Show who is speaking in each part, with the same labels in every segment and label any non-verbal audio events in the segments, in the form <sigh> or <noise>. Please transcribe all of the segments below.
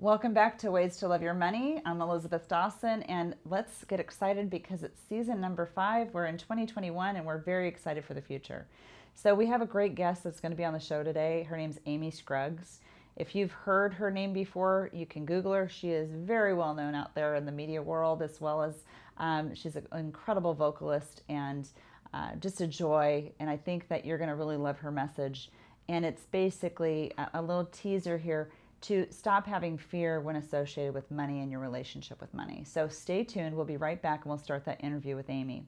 Speaker 1: Welcome back to Ways to Love Your Money. I'm Elizabeth Dawson, and let's get excited because it's season number five. We're in 2021 and we're very excited for the future. So, we have a great guest that's going to be on the show today. Her name's Amy Scruggs. If you've heard her name before, you can Google her. She is very well known out there in the media world, as well as um, she's an incredible vocalist and uh, just a joy. And I think that you're going to really love her message. And it's basically a, a little teaser here to stop having fear when associated with money and your relationship with money. So stay tuned. We'll be right back and we'll start that interview with Amy.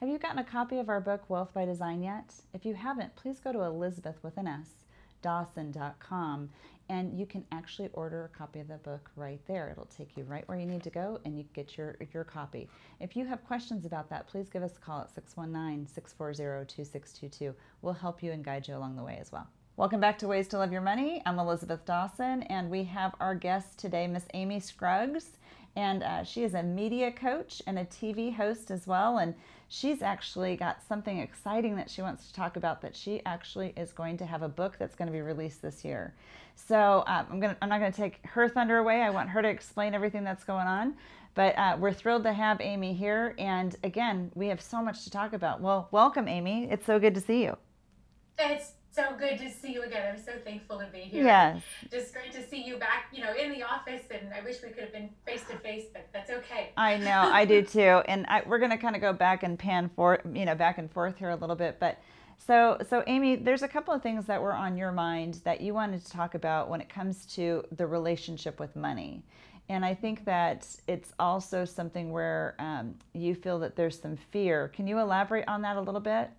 Speaker 1: Have you gotten a copy of our book, Wealth by Design, yet? If you haven't, please go to Elizabeth with an S, Dawson.com, and you can actually order a copy of the book right there. It'll take you right where you need to go and you get your, your copy. If you have questions about that, please give us a call at 619 640 2622. We'll help you and guide you along the way as well. Welcome back to Ways to Love Your Money. I'm Elizabeth Dawson, and we have our guest today, Miss Amy Scruggs. And uh, she is a media coach and a TV host as well. And she's actually got something exciting that she wants to talk about that she actually is going to have a book that's going to be released this year. So um, I'm gonna I'm not gonna take her thunder away. I want her to explain everything that's going on. But uh, we're thrilled to have Amy here, and again, we have so much to talk about. Well, welcome, Amy. It's so good to see you.
Speaker 2: It's so good to see you again. I'm so thankful to be here.
Speaker 1: Yes.
Speaker 2: Just great to see you back, you know, in the office. And I wish we could have been face to face, but that's okay.
Speaker 1: I know, I do <laughs> too. And I, we're going to kind of go back and pan for, you know, back and forth here a little bit. But so, so Amy, there's a couple of things that were on your mind that you wanted to talk about when it comes to the relationship with money. And I think that it's also something where um, you feel that there's some fear. Can you elaborate on that a little bit?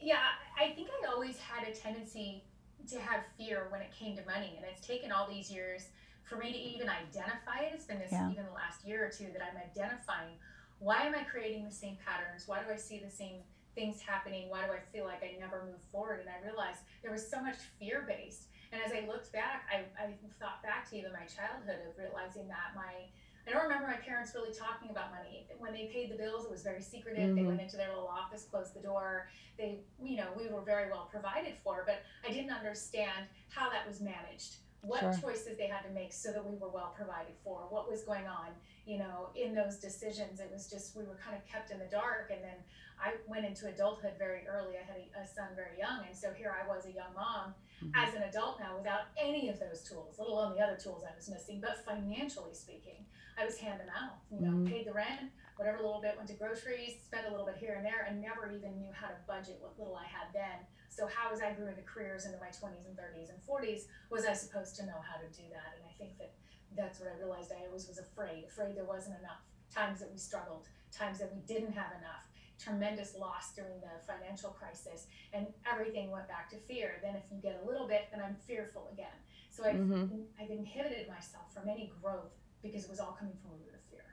Speaker 2: Yeah, I think I always had a tendency to have fear when it came to money. And it's taken all these years for me to even identify it. It's been this yeah. even the last year or two that I'm identifying why am I creating the same patterns? Why do I see the same things happening? Why do I feel like I never move forward? And I realized there was so much fear based. And as I looked back, I, I thought back to even my childhood of realizing that my I don't remember my parents really talking about money. When they paid the bills, it was very secretive. Mm-hmm. They went into their little office, closed the door. They, you know, we were very well provided for, but I didn't understand how that was managed what sure. choices they had to make so that we were well provided for, what was going on, you know, in those decisions. It was just, we were kind of kept in the dark. And then I went into adulthood very early. I had a, a son very young. And so here I was, a young mom, mm-hmm. as an adult now, without any of those tools, let alone the other tools I was missing. But financially speaking, I was hand to mouth, you know, mm-hmm. paid the rent, whatever little bit went to groceries, spent a little bit here and there, and never even knew how to budget what little I had then so how as I grew into careers into my 20s and 30s and 40s was I supposed to know how to do that? And I think that that's what I realized. I always was afraid, afraid there wasn't enough. Times that we struggled, times that we didn't have enough. Tremendous loss during the financial crisis, and everything went back to fear. Then, if you get a little bit, then I'm fearful again. So I've, mm-hmm. I've inhibited myself from any growth because it was all coming from a root of fear.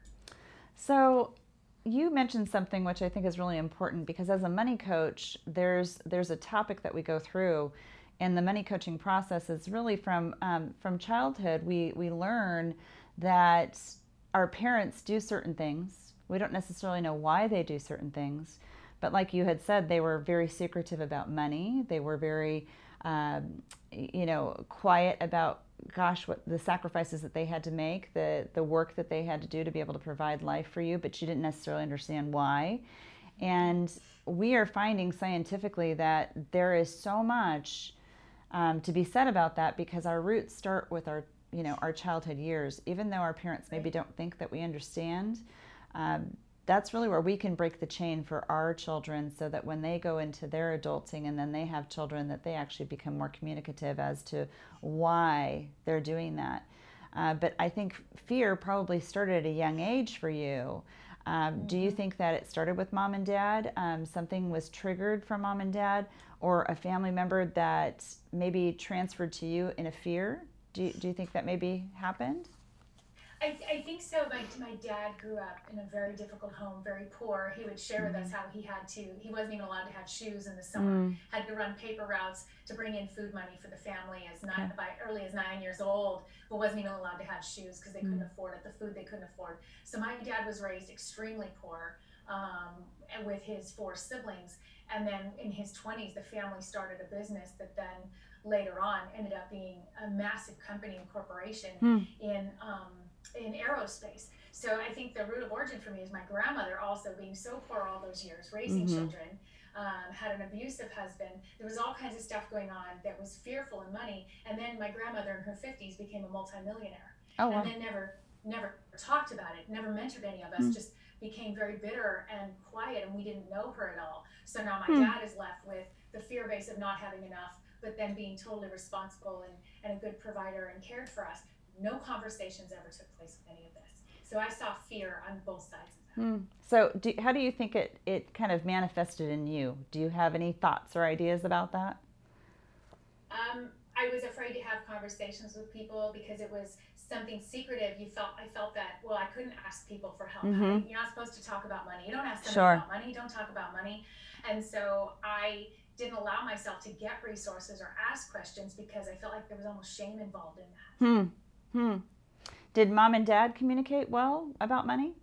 Speaker 1: So you mentioned something which I think is really important because as a money coach, there's there's a topic that we go through, and the money coaching process is really from um, from childhood. We we learn that our parents do certain things. We don't necessarily know why they do certain things, but like you had said, they were very secretive about money. They were very, um, you know, quiet about gosh, what the sacrifices that they had to make, the the work that they had to do to be able to provide life for you, but you didn't necessarily understand why. And we are finding scientifically that there is so much um, to be said about that because our roots start with our you know our childhood years. Even though our parents maybe don't think that we understand. Um, that's really where we can break the chain for our children so that when they go into their adulting and then they have children that they actually become more communicative as to why they're doing that uh, but i think fear probably started at a young age for you um, mm-hmm. do you mm-hmm. think that it started with mom and dad um, something was triggered from mom and dad or a family member that maybe transferred to you in a fear do you, do you think that maybe happened
Speaker 2: I, I think so. My, my dad grew up in a very difficult home, very poor. He would share with us mm-hmm. how he had to, he wasn't even allowed to have shoes in the summer, mm. had to run paper routes to bring in food money for the family as nine, by early as nine years old, but wasn't even allowed to have shoes because they mm. couldn't afford it, the food they couldn't afford. So my dad was raised extremely poor. um, and with his four siblings. And then in his 20s, the family started a business that then later on ended up being a massive company and corporation mm. in um, in aerospace. So I think the root of origin for me is my grandmother also being so poor all those years, raising mm-hmm. children, um, had an abusive husband. There was all kinds of stuff going on that was fearful in money. And then my grandmother in her 50s became a multimillionaire. Oh, wow. And then never never talked about it, never mentored any of us, mm. just became very bitter and quiet and we didn't know her at all. So now my mm. dad is left with the fear base of not having enough, but then being totally responsible and, and a good provider and cared for us. No conversations ever took place with any of this. So I saw fear on both sides of that.
Speaker 1: Mm. So, do, how do you think it, it kind of manifested in you? Do you have any thoughts or ideas about that?
Speaker 2: Um, I was afraid to have conversations with people because it was something secretive. You felt I felt that well, I couldn't ask people for help. Mm-hmm. You're not supposed to talk about money. You don't ask them sure. about money. Don't talk about money. And so I didn't allow myself to get resources or ask questions because I felt like there was almost shame involved in that.
Speaker 1: Hmm. Hmm. Did mom and dad communicate well about money?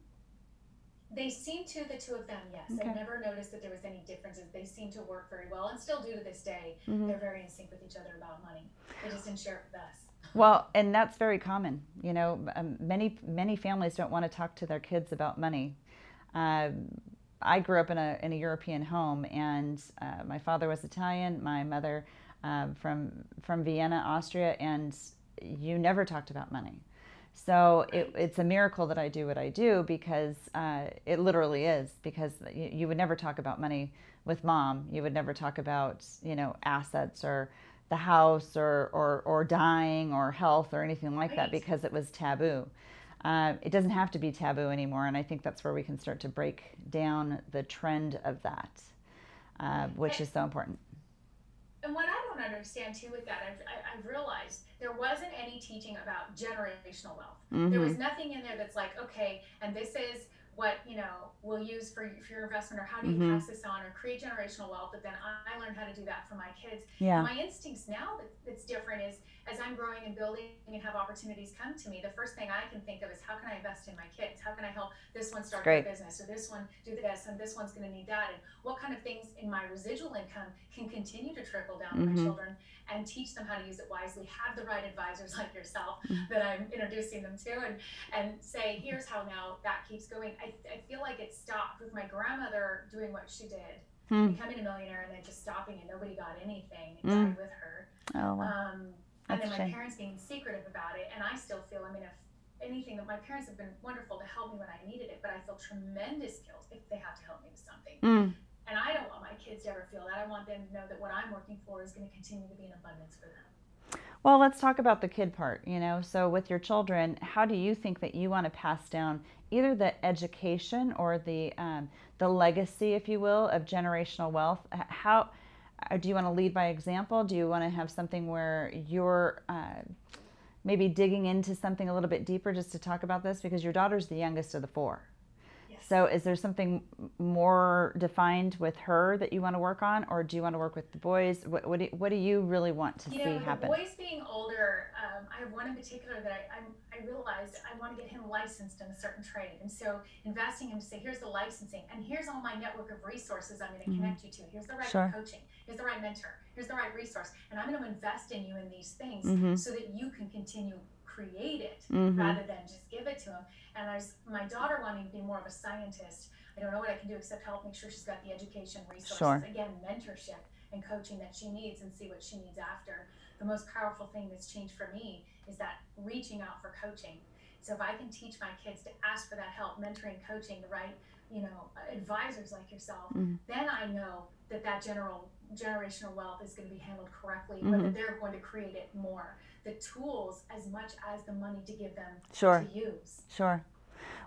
Speaker 2: They seem to, the two of them, yes. Okay. I never noticed that there was any differences. They seem to work very well and still do to this day. Mm-hmm. They're very in sync with each other about money. They just didn't share it with us. <laughs>
Speaker 1: Well, and that's very common. You know, um, many many families don't want to talk to their kids about money. Uh, I grew up in a in a European home, and uh, my father was Italian, my mother uh, from from Vienna, Austria, and you never talked about money. So it, it's a miracle that I do what I do because uh, it literally is because you, you, would never talk about money with mom. You would never talk about you know assets or the house or or, or dying or health or anything like right. that because it was taboo. Uh, it doesn't have to be taboo anymore, and I think that's where we can start to break down the trend of that, uh, which is so important.
Speaker 2: And what I don't understand too with that, I've, I've realized there wasn't any teaching about generational wealth. Mm-hmm. There was mm-hmm. nothing in there that's like, okay, and this is what you know we'll use for, for your investment or how do you mm-hmm. pass this on or create generational wealth but then i, I learned how to do that for my kids yeah. my instincts now that, that's different is as i'm growing and building and have opportunities come to me the first thing i can think of is how can i invest in my kids how can i help this one start a business or this one do the this and this one's going to need that and what kind of things in my residual income can continue to trickle down mm-hmm. to my mm-hmm. children and teach them how to use it wisely. Have the right advisors like yourself mm-hmm. that I'm introducing them to, and and say, here's how now that keeps going. I, I feel like it stopped with my grandmother doing what she did, hmm. becoming a millionaire, and then just stopping, and nobody got anything. It died with her.
Speaker 1: Oh, wow. Um,
Speaker 2: and then my shame. parents being secretive about it, and I still feel. I mean, if anything that my parents have been wonderful to help me when I needed it, but I feel tremendous guilt if they have to help me with something. Mm. And I don't want my kids to ever feel that. I want them to know that what I'm working for is going to continue to be an abundance for them.
Speaker 1: Well, let's talk about the kid part, you know. So with your children, how do you think that you want to pass down either the education or the um, the legacy, if you will, of generational wealth? How do you want to lead by example? Do you want to have something where you're uh, maybe digging into something a little bit deeper just to talk about this? Because your daughter's the youngest of the four. Yes. So, is there something more defined with her that you want to work on, or do you want to work with the boys? What, what, do, what do you really want to
Speaker 2: you
Speaker 1: see
Speaker 2: know,
Speaker 1: happen?
Speaker 2: The boys being older, um, I have one in particular that I, I, I, realized I want to get him licensed in a certain trade. And so, investing him to say, here's the licensing, and here's all my network of resources I'm going to mm-hmm. connect you to. Here's the right sure. coaching, here's the right mentor, here's the right resource. And I'm going to invest in you in these things mm-hmm. so that you can continue create it mm-hmm. rather than just give it to them. And I was, my daughter wanting to be more of a scientist. I don't know what I can do except help make sure she's got the education resources, sure. again, mentorship and coaching that she needs and see what she needs after. The most powerful thing that's changed for me is that reaching out for coaching. So if I can teach my kids to ask for that help, mentoring, coaching, the right, you know, advisors like yourself, mm-hmm. then I know that that general generational wealth is going to be handled correctly, mm-hmm. but that they're going to create it more the tools as much as the money to give them sure. to use.
Speaker 1: Sure.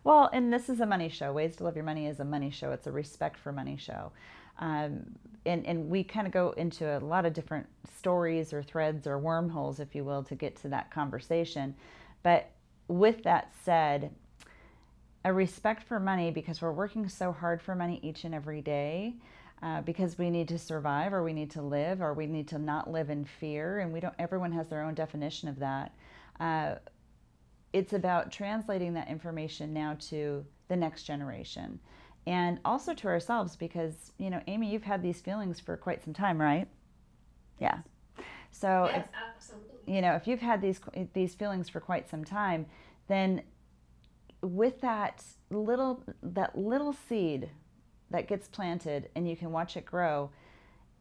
Speaker 1: Well, and this is a money show. Ways to Love Your Money is a money show. It's a respect for money show. Um, and, and we kind of go into a lot of different stories or threads or wormholes, if you will, to get to that conversation. But with that said, a respect for money because we're working so hard for money each and every day uh, because we need to survive or we need to live or we need to not live in fear. And we don't everyone has their own definition of that. Uh, it's about translating that information now to the next generation and also to ourselves because you know amy you've had these feelings for quite some time right? Yeah. So
Speaker 2: yes, if, absolutely.
Speaker 1: you know if you've had these these feelings for quite some time then with that little that little seed that gets planted and you can watch it grow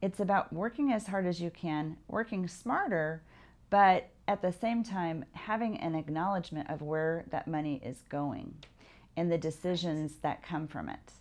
Speaker 1: it's about working as hard as you can working smarter but at the same time having an acknowledgement of where that money is going and the decisions that come from it.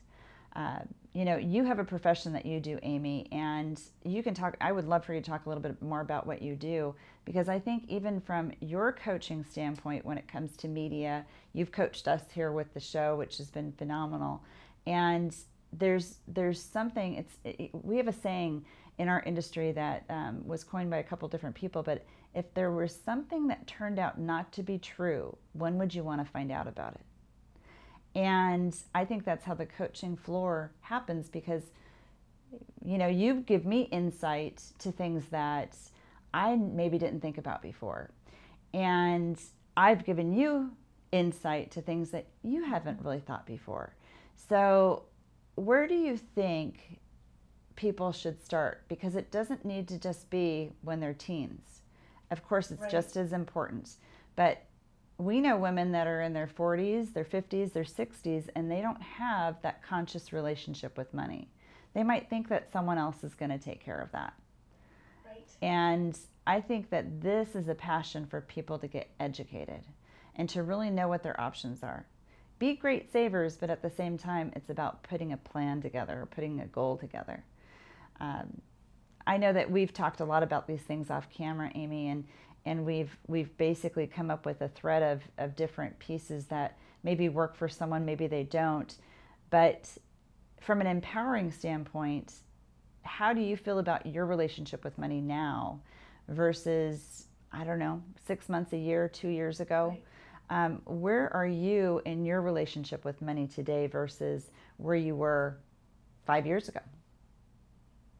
Speaker 1: Uh, you know you have a profession that you do amy and you can talk i would love for you to talk a little bit more about what you do because i think even from your coaching standpoint when it comes to media you've coached us here with the show which has been phenomenal. And there's there's something it's it, we have a saying in our industry that um, was coined by a couple different people but if there was something that turned out not to be true when would you want to find out about it? And i think that's how the coaching floor happens because you know you give me insight to things that i maybe didn't think about before. And i've given you insight to things that you haven't really thought before. So where do you think people should start? Because it doesn't need to just be when they're teens. Of course, it's right. just as important. But we know women that are in their 40s, their 50s, their 60s, and they don't have that conscious relationship with money. They might think that someone else is going to take care of that.
Speaker 2: Right.
Speaker 1: And I think that this is a passion for people to get educated and to really know what their options are be great savers, but at the same time, it's about putting a plan together or putting a goal together. Um, I know that we've talked a lot about these things off camera, Amy, and and we've we've basically come up with a thread of, of different pieces that maybe work for someone, maybe they don't. But from an empowering standpoint, how do you feel about your relationship with money now versus I don't know, six months, a year, two years ago? Right um, where are you in your relationship with money today versus where you were five years ago?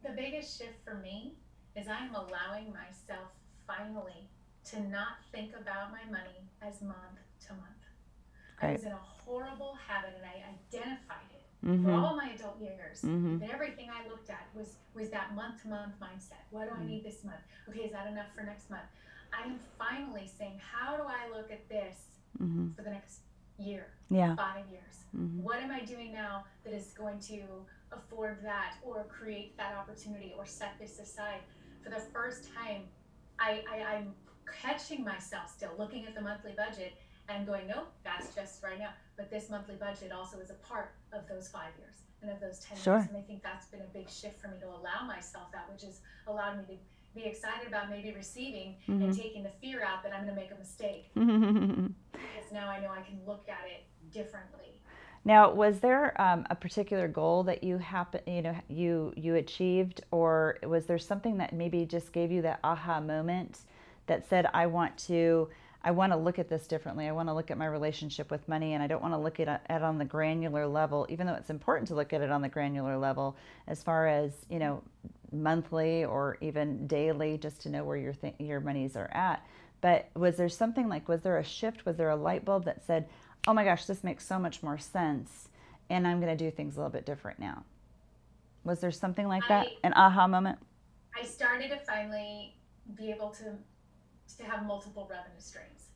Speaker 2: The biggest shift for me is I'm allowing myself finally to not think about my money as month to month. Right. I was in a horrible habit and I identified it mm-hmm. for all my adult years. Mm-hmm. And everything I looked at was was that month to month mindset. What do mm-hmm. I need this month? Okay, is that enough for next month? I am finally saying, how do I look at this mm-hmm. for the next year,
Speaker 1: yeah.
Speaker 2: five years. Mm-hmm. What am I doing now that is going to afford that or create that opportunity or set this aside? For the first time, I, I, I'm catching myself still looking at the monthly budget and going, nope, that's just right now. But this monthly budget also is a part of those five years and of those 10 sure. years. And I think that's been a big shift for me to allow myself that, which has allowed me to be excited about maybe receiving mm-hmm. and taking the fear out that I'm going to make a mistake. <laughs> I can look at it differently.
Speaker 1: Now, was there um, a particular goal that you happen, you know, you you achieved, or was there something that maybe just gave you that aha moment that said, "I want to, I want to look at this differently. I want to look at my relationship with money, and I don't want to look at it on the granular level, even though it's important to look at it on the granular level, as far as you know, monthly or even daily, just to know where your th- your monies are at." But was there something like, was there a shift? Was there a light bulb that said, oh my gosh, this makes so much more sense and I'm going to do things a little bit different now? Was there something like that? An aha moment?
Speaker 2: I started to finally be able to, to have multiple revenue streams.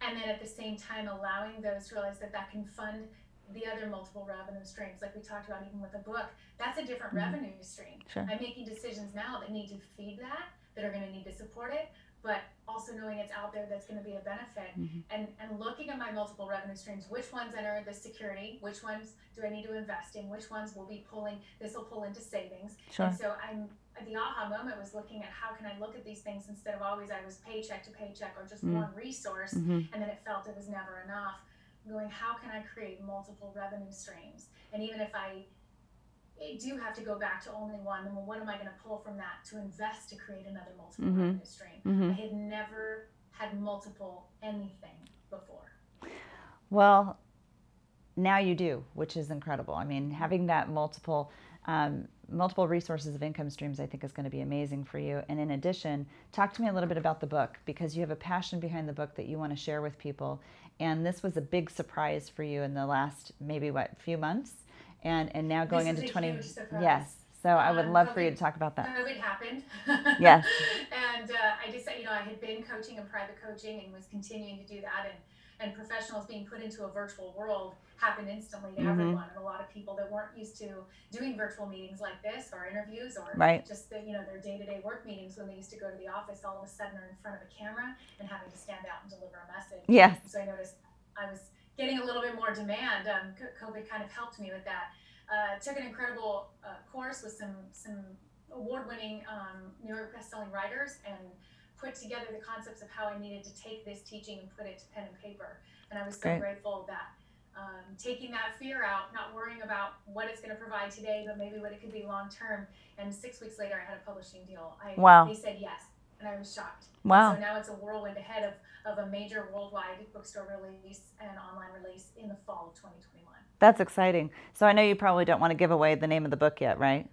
Speaker 2: And then at the same time, allowing those to realize that that can fund the other multiple revenue streams, like we talked about even with the book, that's a different mm-hmm. revenue stream.
Speaker 1: Sure.
Speaker 2: I'm making decisions now that need to feed that, that are going to need to support it, but also knowing it's out there that's going to be a benefit mm-hmm. and, and looking at my multiple revenue streams which ones enter the security which ones do i need to invest in which ones will be pulling this will pull into savings
Speaker 1: sure.
Speaker 2: and so i'm the aha moment was looking at how can i look at these things instead of always i was paycheck to paycheck or just mm-hmm. one resource mm-hmm. and then it felt it was never enough going how can i create multiple revenue streams and even if i I do have to go back to only one. And well, what am I going to pull from that to invest to create another multiple mm-hmm. revenue stream? Mm-hmm. I had never had multiple anything before.
Speaker 1: Well, now you do, which is incredible. I mean, having that multiple um, multiple resources of income streams, I think, is going to be amazing for you. And in addition, talk to me a little bit about the book because you have a passion behind the book that you want to share with people. And this was a big surprise for you in the last maybe what few months and and now going
Speaker 2: this
Speaker 1: into 20
Speaker 2: yes
Speaker 1: so I would um, love COVID, for you to talk about that.
Speaker 2: COVID happened. <laughs>
Speaker 1: yes.
Speaker 2: and uh, I just, you know, I had been coaching and private coaching and was continuing to do that. And, and professionals being put into a virtual world happened instantly to mm-hmm. everyone. And a lot of people that weren't used to doing virtual meetings like this or interviews or
Speaker 1: right.
Speaker 2: just the, you know, their day-to-day work meetings when they used to go to the office, all of a sudden are in front of a camera and having to stand out and deliver a message.
Speaker 1: Yes.
Speaker 2: So I noticed I was getting a little bit more demand. Um, COVID kind of helped me with that uh, took an incredible uh, course with some some award-winning um, New York best-selling writers and put together the concepts of how I needed to take this teaching and put it to pen and paper. And I was so Great. grateful that um, taking that fear out, not worrying about what it's going to provide today, but maybe what it could be long term. And six weeks later, I had a publishing deal. I,
Speaker 1: wow.
Speaker 2: They said yes, and I was shocked.
Speaker 1: Wow.
Speaker 2: So now it's a whirlwind ahead of, of a major worldwide bookstore release and online release in the fall of 2021.
Speaker 1: That's exciting. So I know you probably don't want to give away the name of the book yet, right?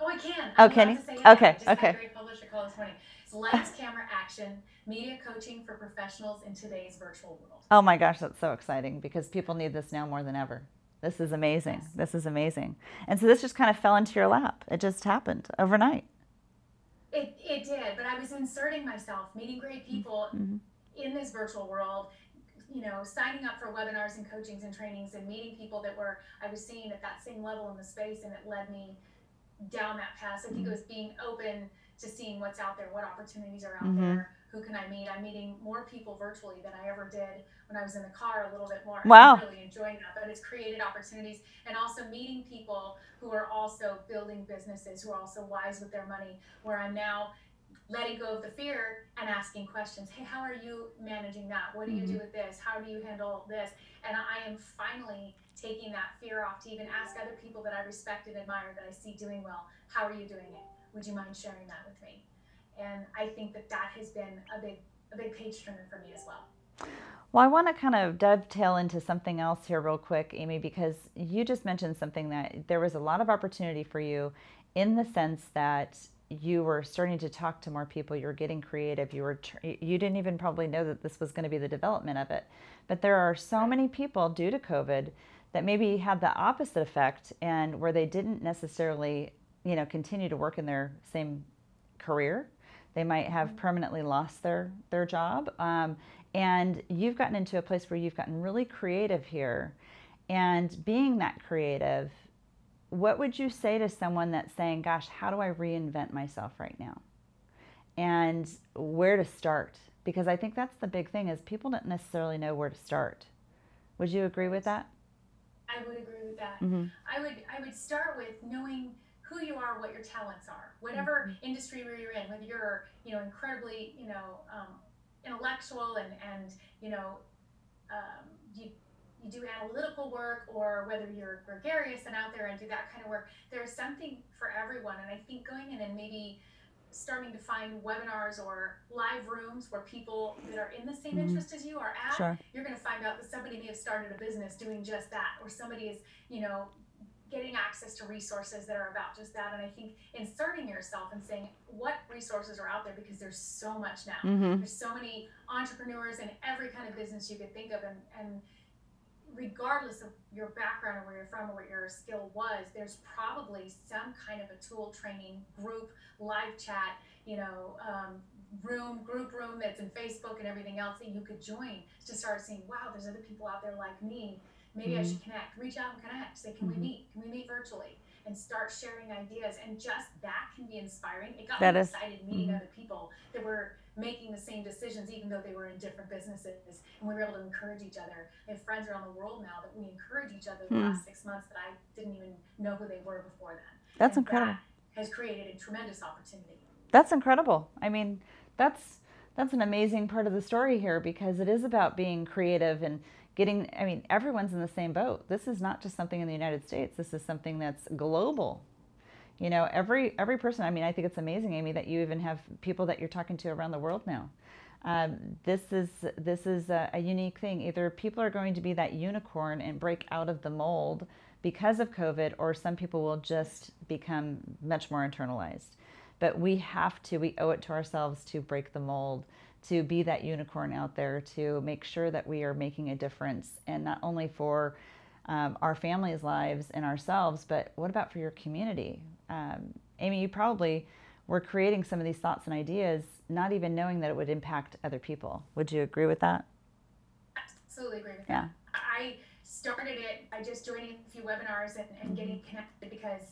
Speaker 2: Oh, I can.
Speaker 1: Oh, can you? Okay. Okay.
Speaker 2: Great publisher call this morning. It's Lights, <laughs> Camera, Action: Media Coaching for Professionals in Today's Virtual World.
Speaker 1: Oh my gosh, that's so exciting because people need this now more than ever. This is amazing. Yes. This is amazing. And so this just kind of fell into your lap. It just happened overnight.
Speaker 2: It, it did, but I was inserting myself, meeting great people mm-hmm. in this virtual world, you know, signing up for webinars and coachings and trainings and meeting people that were I was seeing at that same level in the space, and it led me down that path. So I think mm-hmm. it was being open to seeing what's out there, what opportunities are out mm-hmm. there, who can I meet. I'm meeting more people virtually than I ever did when I was in the car a little bit more.
Speaker 1: Wow.
Speaker 2: I'm really enjoying that, but it's created opportunities and also meeting people who are also building businesses, who are also wise with their money, where I'm now letting go of the fear and asking questions. Hey, how are you managing that? What do you mm-hmm. do with this? How do you handle this? And I am finally taking that fear off to even ask other people that I respect and admire that I see doing well, how are you doing it? Would you mind sharing that with me? And I think that that has been a big a big page turner for me as well.
Speaker 1: Well, I want to kind of dovetail into something else here, real quick, Amy, because you just mentioned something that there was a lot of opportunity for you in the sense that you were starting to talk to more people you were getting creative you were you didn't even probably know that this was going to be the development of it but there are so many people due to covid that maybe had the opposite effect and where they didn't necessarily you know continue to work in their same career they might have permanently lost their their job um, and you've gotten into a place where you've gotten really creative here and being that creative what would you say to someone that's saying, Gosh, how do I reinvent myself right now? And where to start? Because I think that's the big thing is people don't necessarily know where to start. Would you agree with that?
Speaker 2: I would agree with that. Mm-hmm. I would I would start with knowing who you are, what your talents are, whatever mm-hmm. industry where you're in, whether you're you know incredibly you know um, intellectual and and you know um, you you do analytical work or whether you're gregarious and out there and do that kind of work, there's something for everyone. And I think going in and maybe starting to find webinars or live rooms where people that are in the same mm-hmm. interest as you are at,
Speaker 1: sure.
Speaker 2: you're going to find out that somebody may have started a business doing just that, or somebody is, you know, getting access to resources that are about just that. And I think inserting yourself and saying what resources are out there because there's so much now.
Speaker 1: Mm-hmm.
Speaker 2: There's so many entrepreneurs in every kind of business you could think of, and and regardless of your background or where you're from or what your skill was, there's probably some kind of a tool training group, live chat, you know, um, room, group room that's in Facebook and everything else that you could join to start seeing, wow, there's other people out there like me. Maybe mm-hmm. I should connect. Reach out and connect. Say, can mm-hmm. we meet? Can we meet virtually? And start sharing ideas. And just that can be inspiring. It got that me is, excited meeting mm-hmm. other people that were making the same decisions, even though they were in different businesses. And we were able to encourage each other. I have friends around the world now that we encourage each other the hmm. last six months that I didn't even know who they were before then.
Speaker 1: That's
Speaker 2: and
Speaker 1: incredible.
Speaker 2: That has created a tremendous opportunity.
Speaker 1: That's incredible. I mean, that's that's an amazing part of the story here because it is about being creative and getting i mean everyone's in the same boat. This is not just something in the united states. This is something that's global. You know every every person i mean i think it's amazing amy that you even have people that you're talking to around the world now. Um, this is this is a, a, unique thing. Either people are going to be that unicorn and break out of the mold because of covid or some people will just become much more internalized. But we have to we owe it to ourselves to break the mold to be that unicorn out there to make sure that we are making a difference and not only for um, our families' lives and ourselves, but what about for your community? Um, Amy, you probably were creating some of these thoughts and ideas, not even knowing that it would impact other people. Would you agree with that?
Speaker 2: Absolutely agree with yeah. that. I started it by just joining a few webinars and, and getting connected because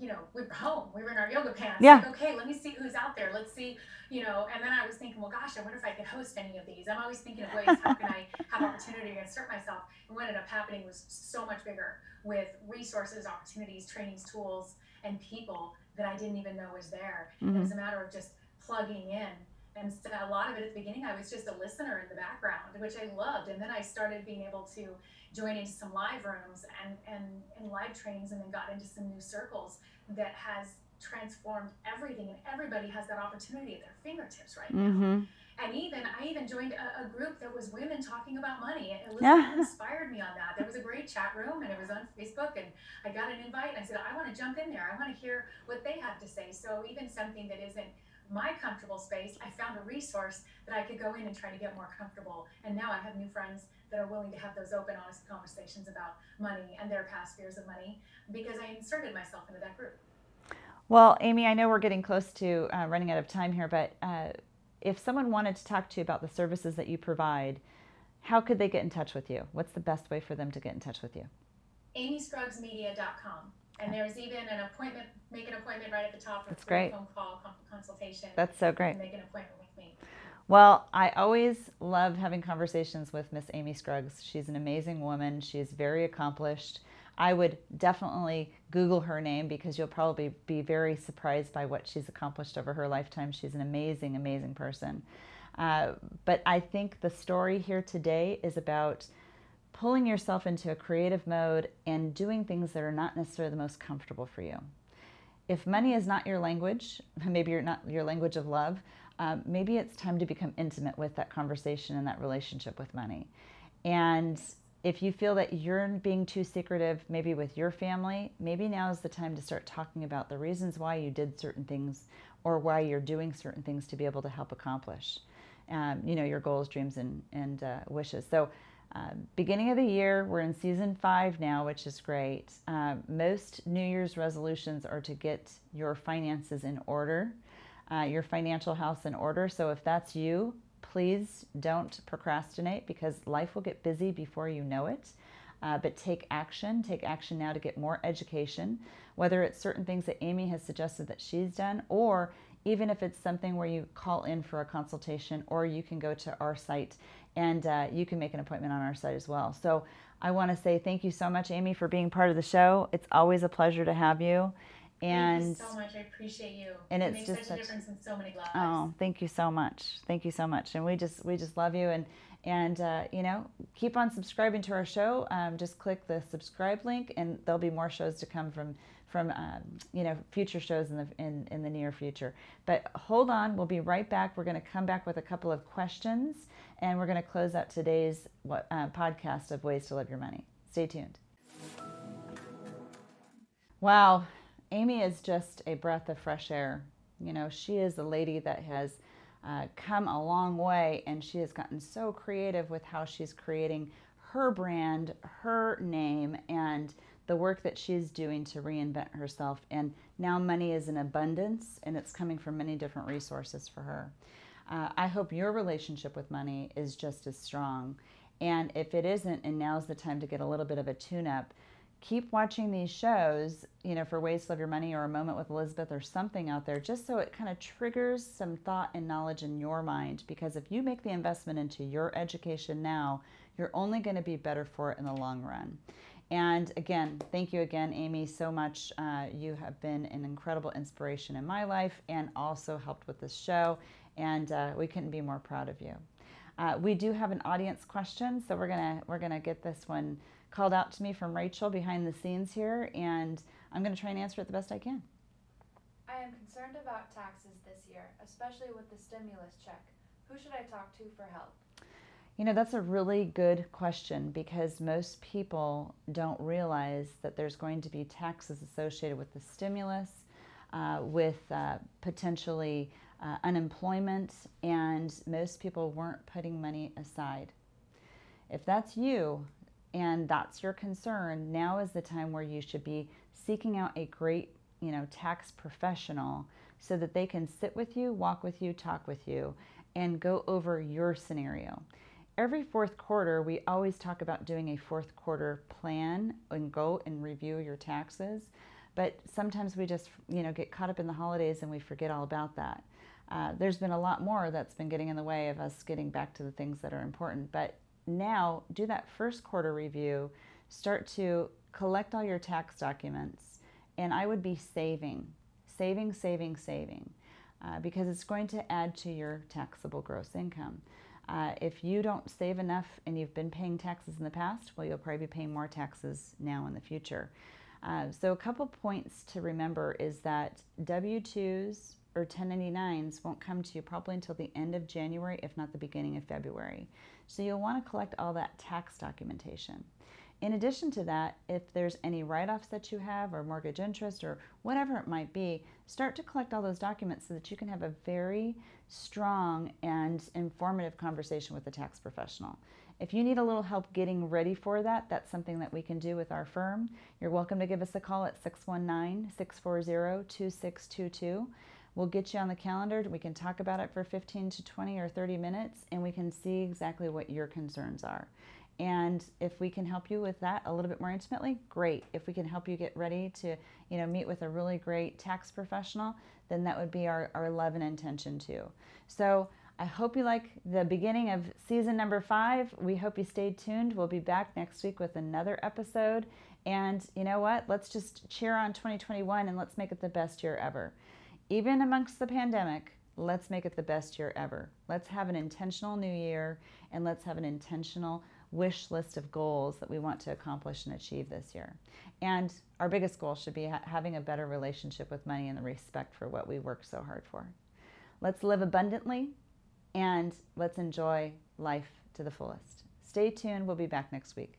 Speaker 2: you know, we were home. We were in our yoga pants. Yeah. Like, okay, let me see who's out there. Let's see, you know. And then I was thinking, well, gosh, I wonder if I could host any of these. I'm always thinking of ways how can I <laughs> have opportunity to insert myself. And what ended up happening was so much bigger with resources, opportunities, trainings, tools, and people that I didn't even know was there. Mm-hmm. It was a matter of just plugging in. And so a lot of it at the beginning, I was just a listener in the background, which I loved. And then I started being able to join into some live rooms and, and, and live trainings and then got into some new circles that has transformed everything and everybody has that opportunity at their fingertips right mm-hmm. now and even i even joined a, a, group that was women talking about money and it yeah. inspired me on that there was a great chat room and it was on facebook and i got an invite and i said i want to jump in there i want to hear what they have to say so even something that isn't my comfortable space i found a resource that i could go in and try to get more comfortable and now i have new friends that are willing to have those open, honest conversations about money and their past fears of money because I inserted myself into that group.
Speaker 1: Well, Amy, I know we're getting close to uh, running out of time here, but uh, if someone wanted to talk to you about the services that you provide, how could they get in touch with you? What's the best way for them to get in touch with you?
Speaker 2: AmyScruggsMedia.com. And there's even an appointment, make an appointment right at the top.
Speaker 1: That's great.
Speaker 2: Phone call consultation.
Speaker 1: That's so great.
Speaker 2: Make an appointment with me.
Speaker 1: Well, I always love having conversations with Miss Amy Scruggs. She's an amazing woman. She's very accomplished. I would definitely Google her name because you'll probably be very surprised by what she's accomplished over her lifetime. She's an amazing, amazing person. Uh, but I think the story here today is about pulling yourself into a creative mode and doing things that are not necessarily the most comfortable for you. If money is not your language, <laughs> maybe you're not your language of love, um, maybe it's time to become intimate with that conversation and that relationship with money. And if you feel that you're being too secretive, maybe with your family, maybe now is the time to start talking about the reasons why you did certain things or why you're doing certain things to be able to help accomplish, um, you know, your goals, dreams, and, and uh, wishes. So, uh, beginning of the year, we're in season five now, which is great. Uh, most New Year's resolutions are to get your finances in order uh, your financial house in order. So if that's you, please don't procrastinate because life will get busy before you know it. Uh, but take action. Take action now to get more education, whether it's certain things that Amy has suggested that she's done, or even if it's something where you call in for a consultation, or you can go to our site and uh, you can make an appointment on our site as well. So I want to say thank you so much, Amy, for being part of the show. It's always a pleasure to have you.
Speaker 2: And thank you so much. I appreciate you.
Speaker 1: And
Speaker 2: it
Speaker 1: it's just
Speaker 2: such a difference in so many lives.
Speaker 1: Oh, thank you so much. Thank you so much. And we just we just love you and and uh, you know keep on subscribing to our show. Um, just click the subscribe link, and there'll be more shows to come from from um, you know future shows in the in, in the near future. But hold on, we'll be right back. We're going to come back with a couple of questions, and we're going to close out today's uh, podcast of ways to love your money. Stay tuned. Wow, Amy is just a breath of fresh air. You know, she is a lady that has uh, come a long way and she has gotten so creative with how she's creating her brand, her name, and the work that she's doing to reinvent herself. And now money is in abundance and it's coming from many different resources for her. Uh, I hope your relationship with money is just as strong. And if it isn't, and now's the time to get a little bit of a tune up, keep watching these shows, you know, for Ways to Love Your Money or A Moment with Elizabeth or something out there, just so it kind of triggers some thought and knowledge in your mind. Because if you make the investment into your education now, you're only going to be better for it in the long run. And again, thank you again, Amy, so much. Uh, you have been an incredible inspiration in my life and also helped with this show. And uh, we couldn't be more proud of you. Uh, we do have an audience question, so we're gonna we're gonna get this one called out to me from Rachel behind the scenes here, and I'm going to try and answer it the best I can.
Speaker 3: I am concerned about taxes this year, especially with the stimulus check. Who should I talk to for help?
Speaker 1: You know, that's a really good question because most people don't realize that there's going to be taxes associated with the stimulus, uh, with uh, potentially uh, unemployment, and most people weren't putting money aside. If that's you, and that's your concern, now is the time where you should be seeking out a great, you know, tax professional so that they can sit with you, walk with you, talk with you, and go over your scenario. Every fourth quarter, we always talk about doing a fourth quarter plan and go and review your taxes. But sometimes we just, you know, get caught up in the holidays and we forget all about that. Uh, there's been a lot more that's been getting in the way of us getting back to the things that are important. But now, do that first quarter review, start to collect all your tax documents, and I would be saving, saving, saving, saving, uh, because it's going to add to your taxable gross income. Uh, if you don't save enough and you've been paying taxes in the past, well, you'll probably be paying more taxes now in the future. Uh, so, a couple points to remember is that W 2s or 1099s won't come to you probably until the end of January, if not the beginning of February. So you'll want to collect all that tax documentation. In addition to that, if there's any write offs that you have, or mortgage interest, or whatever it might be, start to collect all those documents so that you can have a very strong and informative conversation with a tax professional. If you need a little help getting ready for that, that's something that we can do with our firm. You're welcome to give us a call at 619 640 2622. We'll get you on the calendar. We can talk about it for 15 to 20 or 30 minutes and we can see exactly what your concerns are. And if we can help you with that a little bit more intimately, great. If we can help you get ready to, you know, meet with a really great tax professional, then that would be our, our love and intention too. So I hope you like the beginning of season number five. We hope you stayed tuned. We'll be back next week with another episode. And you know what? Let's just cheer on 2021 and let's make it the best year ever even amongst the pandemic, let's make it the best year ever. Let's have an intentional new year and let's have an intentional wish list of goals that we want to accomplish and achieve this year. And our biggest goal should be ha- having a better relationship with money and the respect for what we work so hard for. Let's live abundantly and let's enjoy life to the fullest. Stay tuned. We'll be back next week.